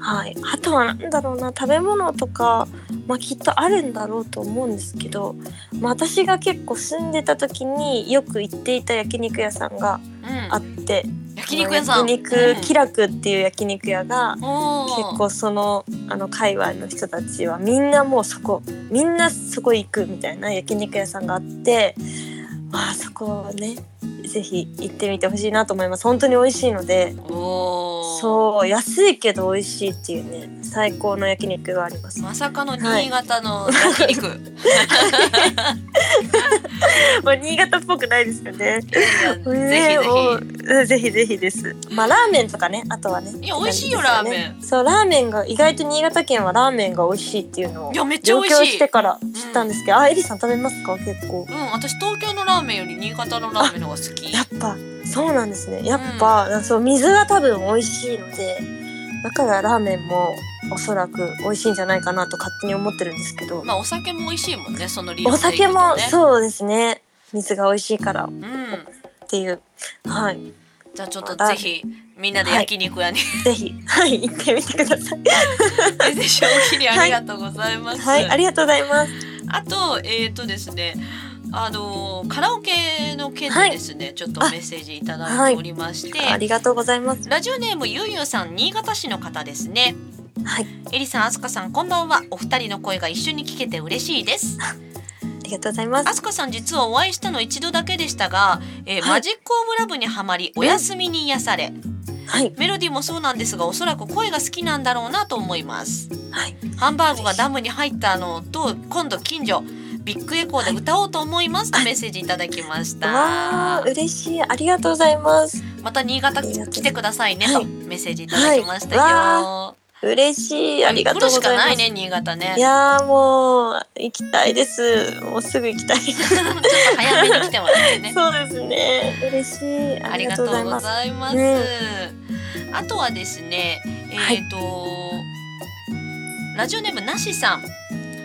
はい。あとはなんだろうな食べ物とかまあきっとあるんだろうと思うんですけど、まあ、私が結構住んでた時によく行っていた焼肉屋さんがうん。あって焼肉屋さん。焼肉気楽っていう焼肉屋がおー。結構そのあの界隈の人たちはみんなもうそこみんなそこ行くみたいな焼肉屋さんがあってまあそこをねぜひ行ってみてほしいなと思います。本当に美味しいので。そう安いけど美味しいっていうね最高の焼肉があります。まさかの新潟の焼肉、まあ新潟っぽくないですよね。ぜひぜひ。ぜひです。まあラーメンとかねあとはねいや美味しいよなんですラーメそうラーメンが意外と新潟県はラーメンが美味しいっていうのをいやめっちゃ美味しい。してから知ったんですけど、あエリさん食べますか？結構。ひうん私東京のラーメンより新潟のラーメンの方が好き。やっぱそうなんですね。やっぱ、そう水が多分美味しいのでだからラーメンもおそらく美味しいんじゃないかなと勝手に思ってるんですけど、まあお酒も美味しいもんねその理由お酒もう、そうですね。水が美味しいから。っうん、ていう。はい。じゃあちょっとぜひみんなで焼肉屋に、ぜひ。はい行ってみてください。メッセージおきにありがとうございます、はいありがとうございます。あとえっ、とですねあのカラオケの件でですね、ちょっとメッセージいただいておりまして、ありがとうございます。ラジオネームゆうゆうさん新潟市の方ですね。はい。えりさんあすかさんこんばんは。お二人の声が一緒に聞けて嬉しいです。ありがとうございます。あすかさん実はお会いしたの一度だけでしたが、えーはい。マジックオブラブにはまりお休みに癒され、はい。メロディーもそうなんですがおそらく声が好きなんだろうなと思います。はい。ハンバーグがダムに入ったのと今度近所ビッグエコーで歌おうと思いますとメッセージいただきました、わあ嬉しいありがとうございますまた新潟来てくださいねとはいメッセージいただきましたよ、はいわ嬉しい。ありがとうございます。来るしかないね新潟ねいやーもう行きたいです。もうすぐ行きたい。ちょっと早めに来てもらってね そうですね。嬉しい。ありがとうございます。あとはですね、えっ、はいと、ラジオネームなしさん。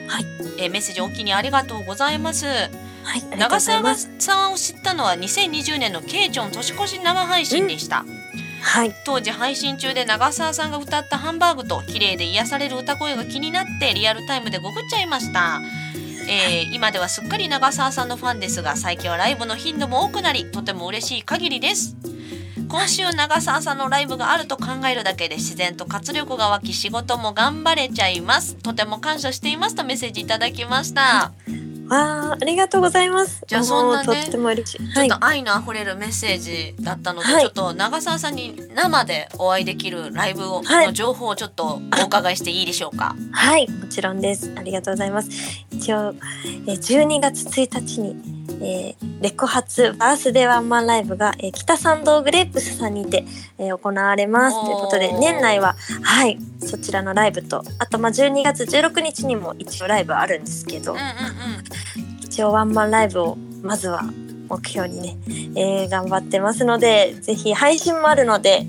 はいえーメッセージお気にありがとうございます。はい。長澤。さんを知ったのは2020年のケイチョン年越し生配信でした。はい。当時配信中で長澤さんが歌ったハンバーグと綺麗で癒される歌声が気になってリアルタイムでググっちゃいました、えー今ではすっかり長澤さんのファンですが最近はライブの頻度も多くなりとても嬉しい限りです今週長澤さんのライブがあると考えるだけで自然と活力が湧き仕事も頑張れちゃいますとても感謝していますとメッセージいただきました、わあ、ありがとうございます。じゃあそんなねとっても嬉しい。はいちょっ。と愛のあふれるメッセージだったので、はいちょっと長澤さんに生でお会いできるライブを、はいの情報をちょっとお伺いしていいでしょうか？はい、もちろんです。ありがとうございます。一応、えー12月1日に、えーレコ発バースデーワンマンライブが、えー北参道グレープスさんにて、えー行われます。ということで、年内は、はい、そちらのライブと、あと、まあ、12月16日にも一応ライブあるんですけどうん、うん一応ワンマンライブを、まずは目標にね、えー頑張ってますので、ぜひ配信もあるので、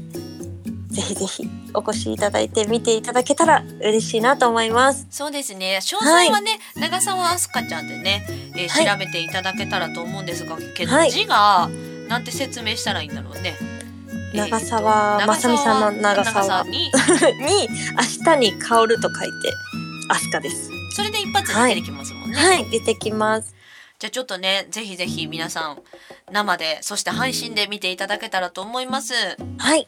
ぜひぜひお越しいただいて見ていただけたら嬉しいなと思います。そうですね。詳細はね、長澤飛鳥ちゃんでね、えーはい調べていただけたらと思うんですが、けど、はい字がなんて説明したらいいんだろうね。長澤まさみさんの長澤長に、に明日に香ると書いてアスカです。それで一発で出てきますもんね。はい、出てきます。じゃあちょっとね、ぜひぜひ皆さん生で、そして配信で見ていただけたらと思います。はい。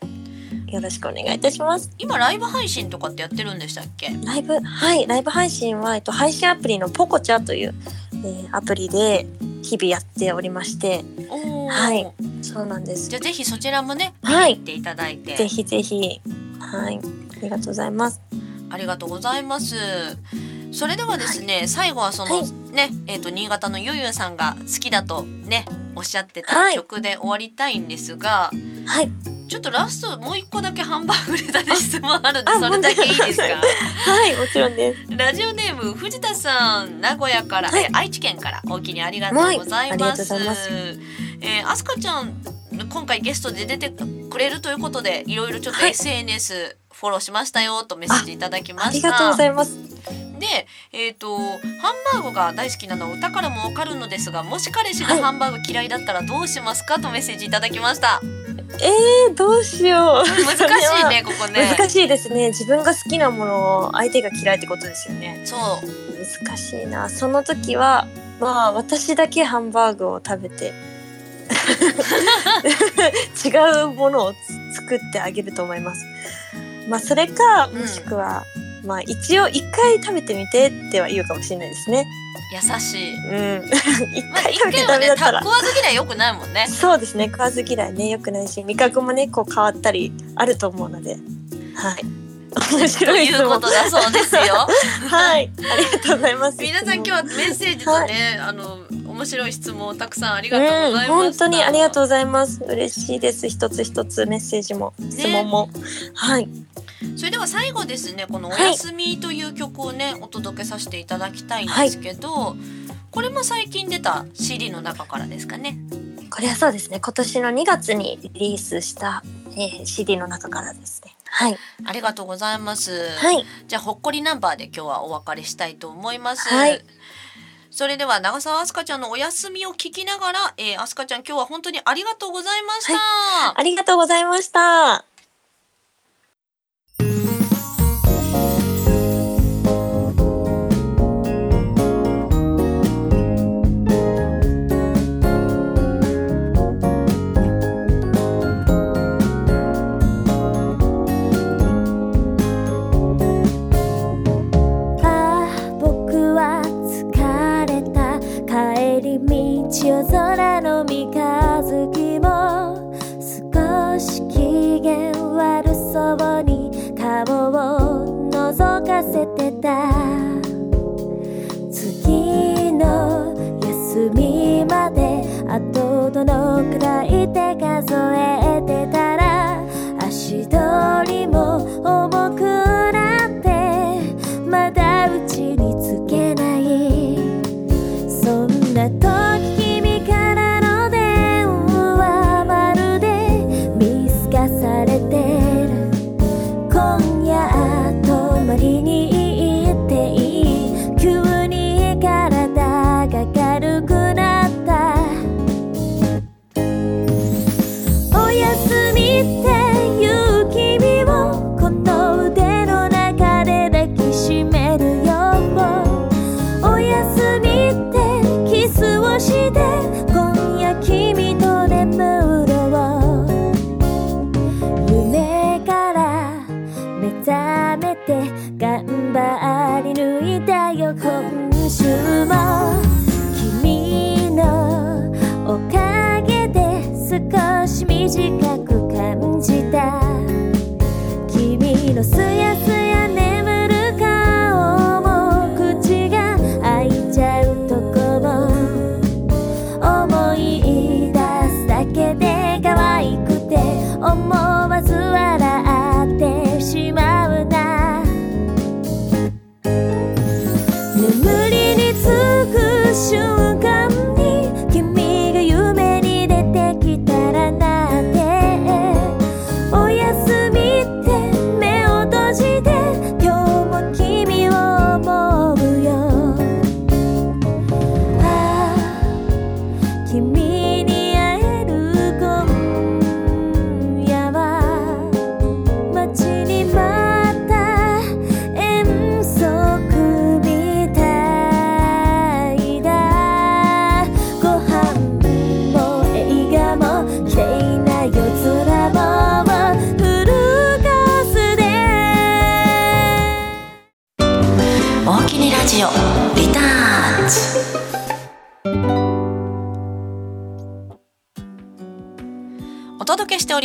よろしくお願いいたします。今ライブ配信とかってやってるんでしたっけ？ライブ、はい、ライブ配信は、えっと、配信アプリのポコチャという、えーアプリで日々やっておりまして、はいそうなんです。じ。ゃあぜひそちらもね、はい。見ていただいて、ぜひぜひ、はい、ありがとうございます。ありがとうございます。それではですね、最後はその、はい。ね、えっ、と新潟のゆうゆうさんが好きだとねおっしゃってたはい。曲で終わりたいんですが、はい、ちょっとラストもう一個だけハンバーグネタで質問あるんであそれだけいいですか？はい、もちろんです。ラジオネーム藤田さん名古屋から、はいえ愛知県からおおきにありがとうございます。ございえー、あすかちゃん今回ゲストで出てくれるということでいろいろちょっとはい SNS フォローしましたよとメッセージいただきました。ありがとうございます。で、えー、とハンバーグが大好きなのは歌からもわかるのですがもし彼氏がはいハンバーグ嫌いだったらどうしますかとメッセージいただきました。えー、どうしよう。難しいね ここね。難しいですね。自分が好きなものを相手が嫌いってことですよね。そう難しいな。その時は、まあ、私だけハンバーグを食べて、違うものをつ作ってあげると思います。まあ、それか、うんもしくは、まあ、一応一回食べてみてっては言うかもしれないですね。優しい。うん。一まあ一回食べてダメだったら食。わず嫌い良くないもんね。そうですね。食わず嫌いね、良くないし、味覚もね、こう変わったりあると思うので。はい。面と白い質問いうこと。だそうですよ。はい。ありがとうございます。皆さん今日はメッセージとね、あの面白い質問をたくさんありがとうございました。当にありがとうございます。嬉しいです。一つ一つメッセージも質問も。はい。それでは最後ですねこの「おはいやすみ」という曲をねお届けさせていただきたいんですけど、これも最近出た CD の中からですかね。これはそうですね。今年の2月にリリースした、えー CD の中からですね。はい。ありがとうございます。はい。じゃあほっこりナンバーで今日はお別れしたいと思います。はいそれでは長澤あすかちゃんのお休みを聞きながら、えー、あすかちゃん今日は本当にありがとうございました。ありがとうございました。夜空の三日月も少し機嫌悪そうに顔を覗かせてた。次の休みまであとどのくらいで数え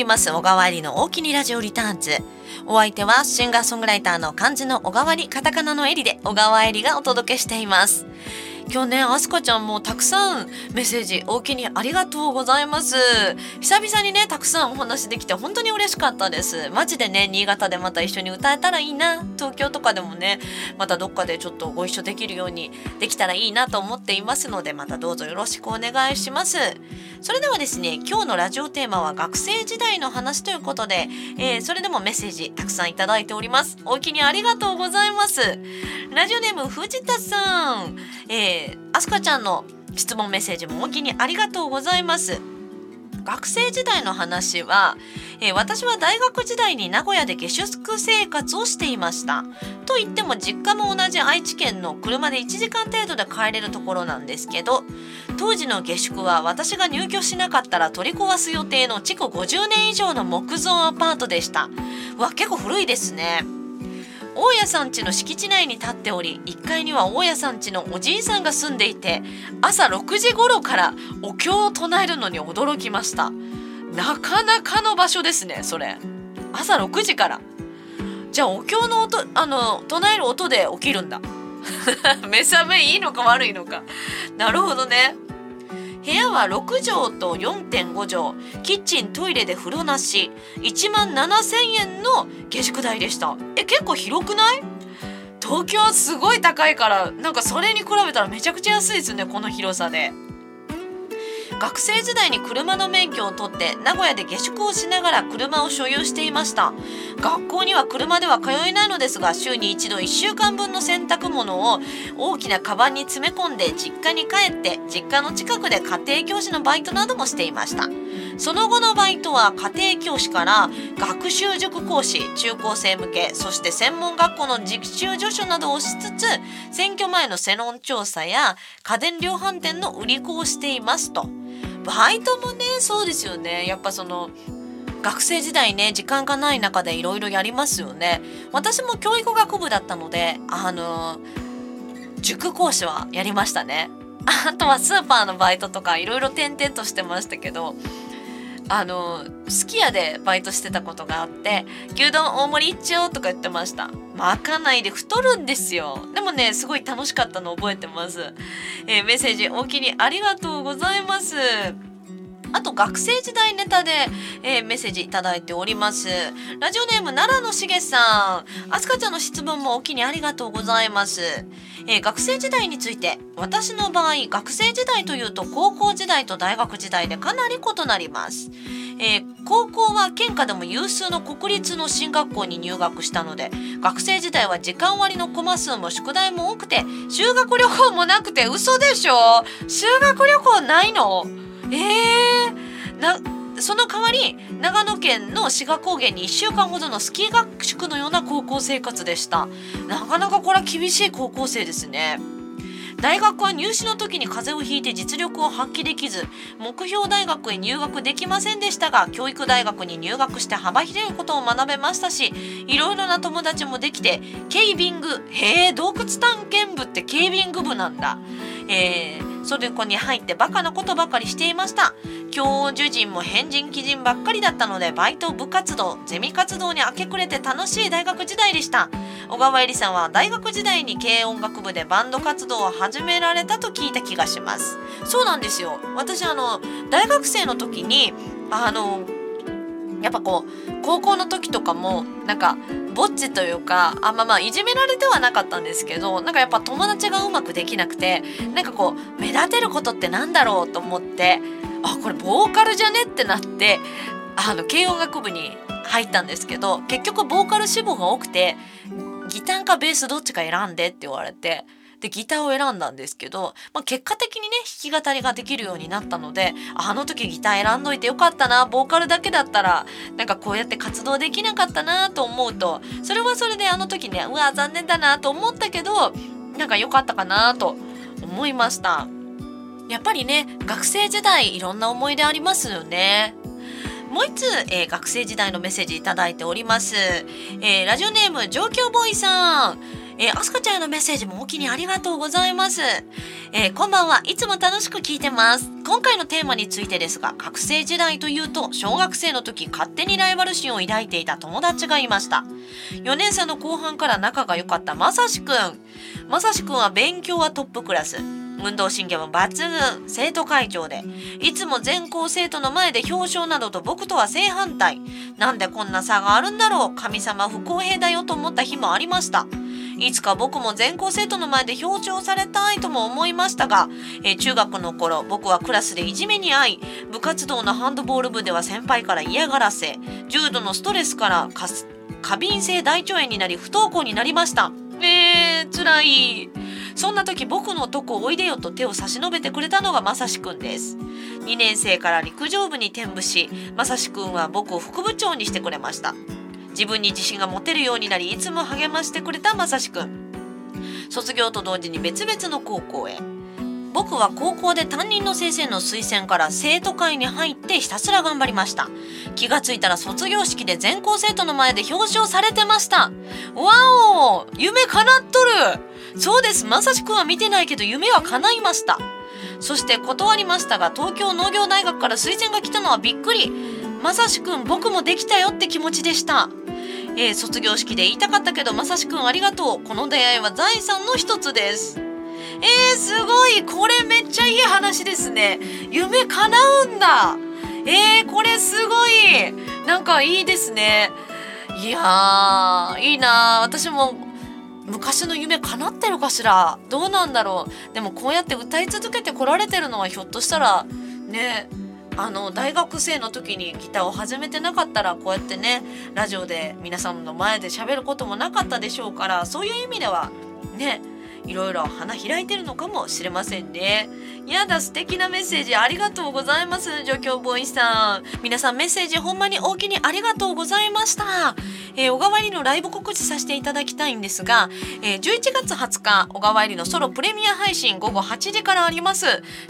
ます。小川入りの大きにラジオリターンズ。お相手はシンガーソングライターの漢字の小川入りカタカナのエリで小川えりがお届けしています。今日ねあすかちゃんもたくさんメッセージ大きにありがとうございます。久々にねたくさんお話できて本当に嬉しかったです。マジでね新潟でまた一緒に歌えたらいいな。東京とかでもねまたどっかでちょっとご一緒できるようにできたらいいなと思っていますのでまたどうぞよろしくお願いします。それではですね今日のラジオテーマは学生時代の話ということで、えーそれでもメッセージたくさんいただいております。お気にありがとうございます。ラジオネーム藤田さん、えー、あすかちゃんの質問メッセージもお気にありがとうございます。学生時代の話は、えー私は大学時代に名古屋で下宿生活をしていました。と言っても実家も同じ愛知県の車で1時間程度で帰れるところなんですけど当時の下宿は私が入居しなかったら取り壊す予定の築50年以上の木造アパートでした。わ結構古いですね。大家さん家の敷地内に立っており1階には大家さん家のおじいさんが住んでいて朝6時頃からお経を唱えるのに驚きました。なかなかの場所ですねそれ。朝6時から。じゃあお経の音あの唱える音で起きるんだ。目覚めいいのか悪いのか。なるほどね。部屋は6畳と4.5畳。キッチントイレで風呂なし。1万7,000円の下宿代でした。え結構広くない？東京はすごい高いからなんかそれに比べたらめちゃくちゃ安いですねこの広さで。学生時代に車の免許を取って名古屋で下宿をしながら車を所有していました。学校には車では通えないのですが週に一度1週間分の洗濯物を大きなカバンに詰め込んで実家に帰って実家の近くで家庭教師のバイトなどもしていました。その後のバイトは家庭教師から学習塾講師中高生向けそして専門学校の実習助手などをしつつ選挙前の世論調査や家電量販店の売り子をしていますと。バイトもねそうですよね。やっぱその学生時代ね時間がない中でいろいろやりますよね。私も教育学部だったのであの塾講師はやりましたね。あとはスーパーのバイトとかいろいろ転々としてましたけどあのすき家でバイトしてたことがあって牛丼大盛り一丁とか言ってました。まかないで太るんですよ。でもねすごい楽しかったの覚えてます、えーメッセージおおきにありがとうございます。あと学生時代ネタで、えーメッセージいただいております。ラジオネーム奈良のしげさん。あすかちゃんの質問もお気にありがとうございます。えー学生時代について私の場合学生時代というと高校時代と大学時代でかなり異なります、えー高校は県下でも有数の国立の進学校に入学したので学生時代は時間割のコマ数も宿題も多くて修学旅行もなくて嘘でしょ？修学旅行ないの？えー、なその代わり長野県の志賀高原に1週間ほどのスキー学宿のような高校生活でした。なかなかこれは厳しい高校生ですね。大学は入試の時に風邪をひいて実力を発揮できず目標大学へ入学できませんでしたが教育大学に入学して幅広いことを学べましたしいろいろな友達もできてケイビングへえ洞窟探検部ってケイビング部なんだ。えー、それこに入ってバカなことばかりしていました。教授陣も変人鬼人ばっかりだったのでバイト部活動ゼミ活動に明け暮れて楽しい大学時代でした。小川えりさんは大学時代に軽音楽部でバンド活動を始められたと聞いた気がします。そうなんですよ。私あの大学生の時にあのやっぱこう高校の時とかもなんかぼっちというかあんままあいじめられてはなかったんですけどなんかやっぱ友達がうまくできなくてなんかこう目立てることってなんだろうと思ってあこれボーカルじゃねってなってあの軽音楽部に入ったんですけど結局ボーカル志望が多くてギターかベースどっちか選んでって言われてでギターを選んだんですけど、まあ、結果的にね弾き語りができるようになったのであの時ギター選んどいてよかったなボーカルだけだったらなんかこうやって活動できなかったなと思うとそれはそれであの時ねうわ残念だなと思ったけどなんか良かったかなと思いました。やっぱりね学生時代いろんな思い出ありますよね。もう一つ、えー、学生時代のメッセージいただいております、えー、ラジオネーム状況ボーイさん。えー、アスカちゃんへのメッセージもお気にありがとうございます。えー、こんばんはいつも楽しく聞いてます。今回のテーマについてですが、学生時代というと、小学生の時勝手にライバル心を抱いていた友達がいました。4年生の後半から仲が良かったまさしくん。まさしくんは勉強はトップクラス。運動神経も抜群生徒会長でいつも全校生徒の前で表彰などと僕とは正反対なんでこんな差があるんだろう神様不公平だよと思った日もありましたいつか僕も全校生徒の前で表彰されたいとも思いましたが、えー、中学の頃僕はクラスでいじめに遭い部活動のハンドボール部では先輩から嫌がらせ重度のストレスから過敏性大腸炎になり不登校になりました。えー、辛い。そんな時僕のとこおいでよと手を差し伸べてくれたのがまさしくんです。2年生から陸上部に転部しまさしくんは僕を副部長にしてくれました。自分に自信が持てるようになりいつも励ましてくれたまさしくん。卒業と同時に別々の高校へ。僕は高校で担任の先生の推薦から生徒会に入ってひたすら頑張りました。気がついたら卒業式で全校生徒の前で表彰されてました。わお夢叶っとる！そうです。まさしくんは見てないけど夢は叶いました。そして断りましたが東京農業大学から推薦が来たのはびっくり。まさしくん僕もできたよって気持ちでした。えー、卒業式で言いたかったけどまさしくんありがとう。この出会いは財産の一つです。えー、すごい。これめっちゃいい話ですね。夢叶うんだ。えー、これすごい。なんかいいですね。いやいいな私も昔の夢叶ってるかしら。どうなんだろう。でもこうやって歌い続けてこられてるのはひょっとしたらね。あの大学生の時にギターを始めてなかったらこうやってねラジオで皆さんの前で喋ることもなかったでしょうからそういう意味ではねいろいろ花開いてるのかもしれませんね。やだ素敵なメッセージありがとうございます助教ボーイさん。皆さんメッセージほんまに大きにありがとうございました、えー、小川入りのライブ告知させていただきたいんですが、えー、11月20日小川入りのソロプレミア配信午後8時からあります。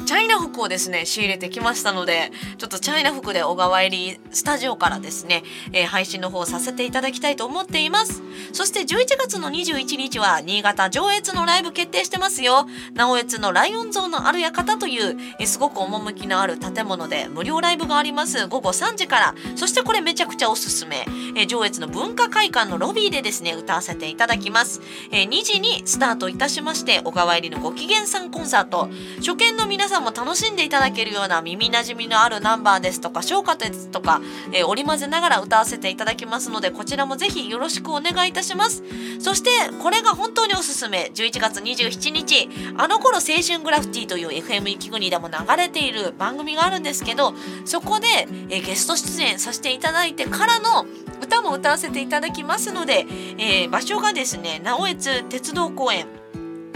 チャイナ服をですね仕入れてきましたのでちょっとチャイナ服で小川入りスタジオからですね、えー、配信の方させていただきたいと思っています。そして11月の21日は新潟上越のライブ決定してますよ。直越のライオン像のある館という、えすごく趣のある建物で無料ライブがあります。午後3時から。そしてこれめちゃくちゃおすすめ、え上越の文化会館のロビーでですね歌わせていただきます、え2時にスタートいたしまして小川入りのご機嫌さんコンサート。初見の皆さんも楽しんでいただけるような耳なじみのあるナンバーですとか小歌ですとか、え織り交ぜながら歌わせていただきますのでこちらもぜひよろしくお願いいたします。そしてこれが本当におすすめ。11月27日あの頃青春グラフィティという FM 雪国でも流れている番組があるんですけどそこで、えゲスト出演させていただいてからの歌も歌わせていただきますので、えー、場所がですね直江津鉄道公園。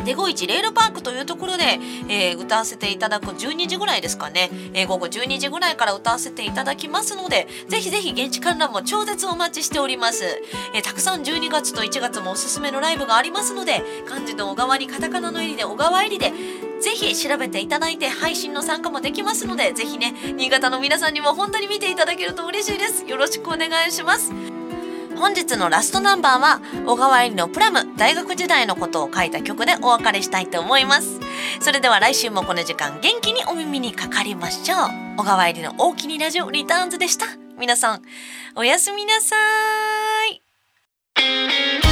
デゴイチレールパークというところで、えー歌わせていただく12時ぐらいですかね、えー午後12時ぐらいから歌わせていただきますのでぜひぜひ現地観覧も超絶お待ちしております、えーたくさん12月と1月もおすすめのライブがありますので漢字の小川にカタカナの入りで小川入りでぜひ調べていただいて配信の参加もできますのでぜひね新潟の皆さんにも本当に見ていただけると嬉しいです。よろしくお願いします。本日のラストナンバーは小川えりのプラム大学時代のことを書いた曲でお別れしたいと思います。それでは来週もこの時間元気にお耳にかかりましょう。小川えりの大きにラジオリターンズでした。皆さんおやすみなさい。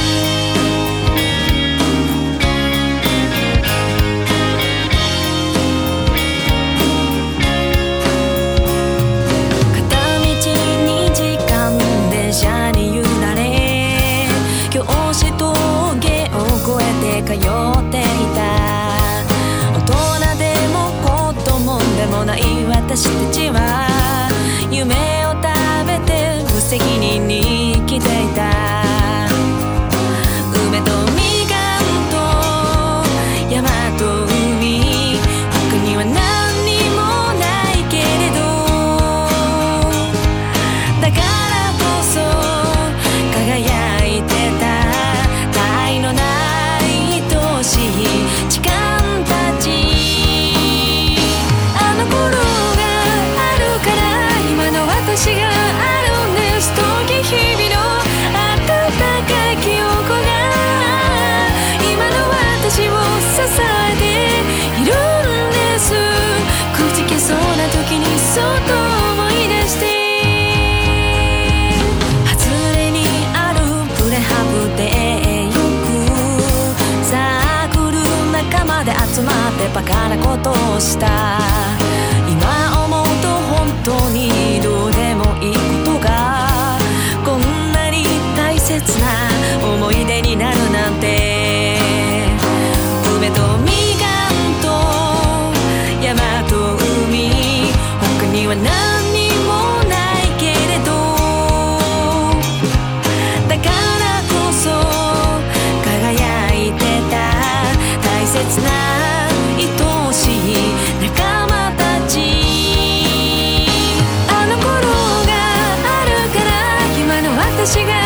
まってバカなことをした。今思うと本当にどうでもいいことがこんなに大切なあの頃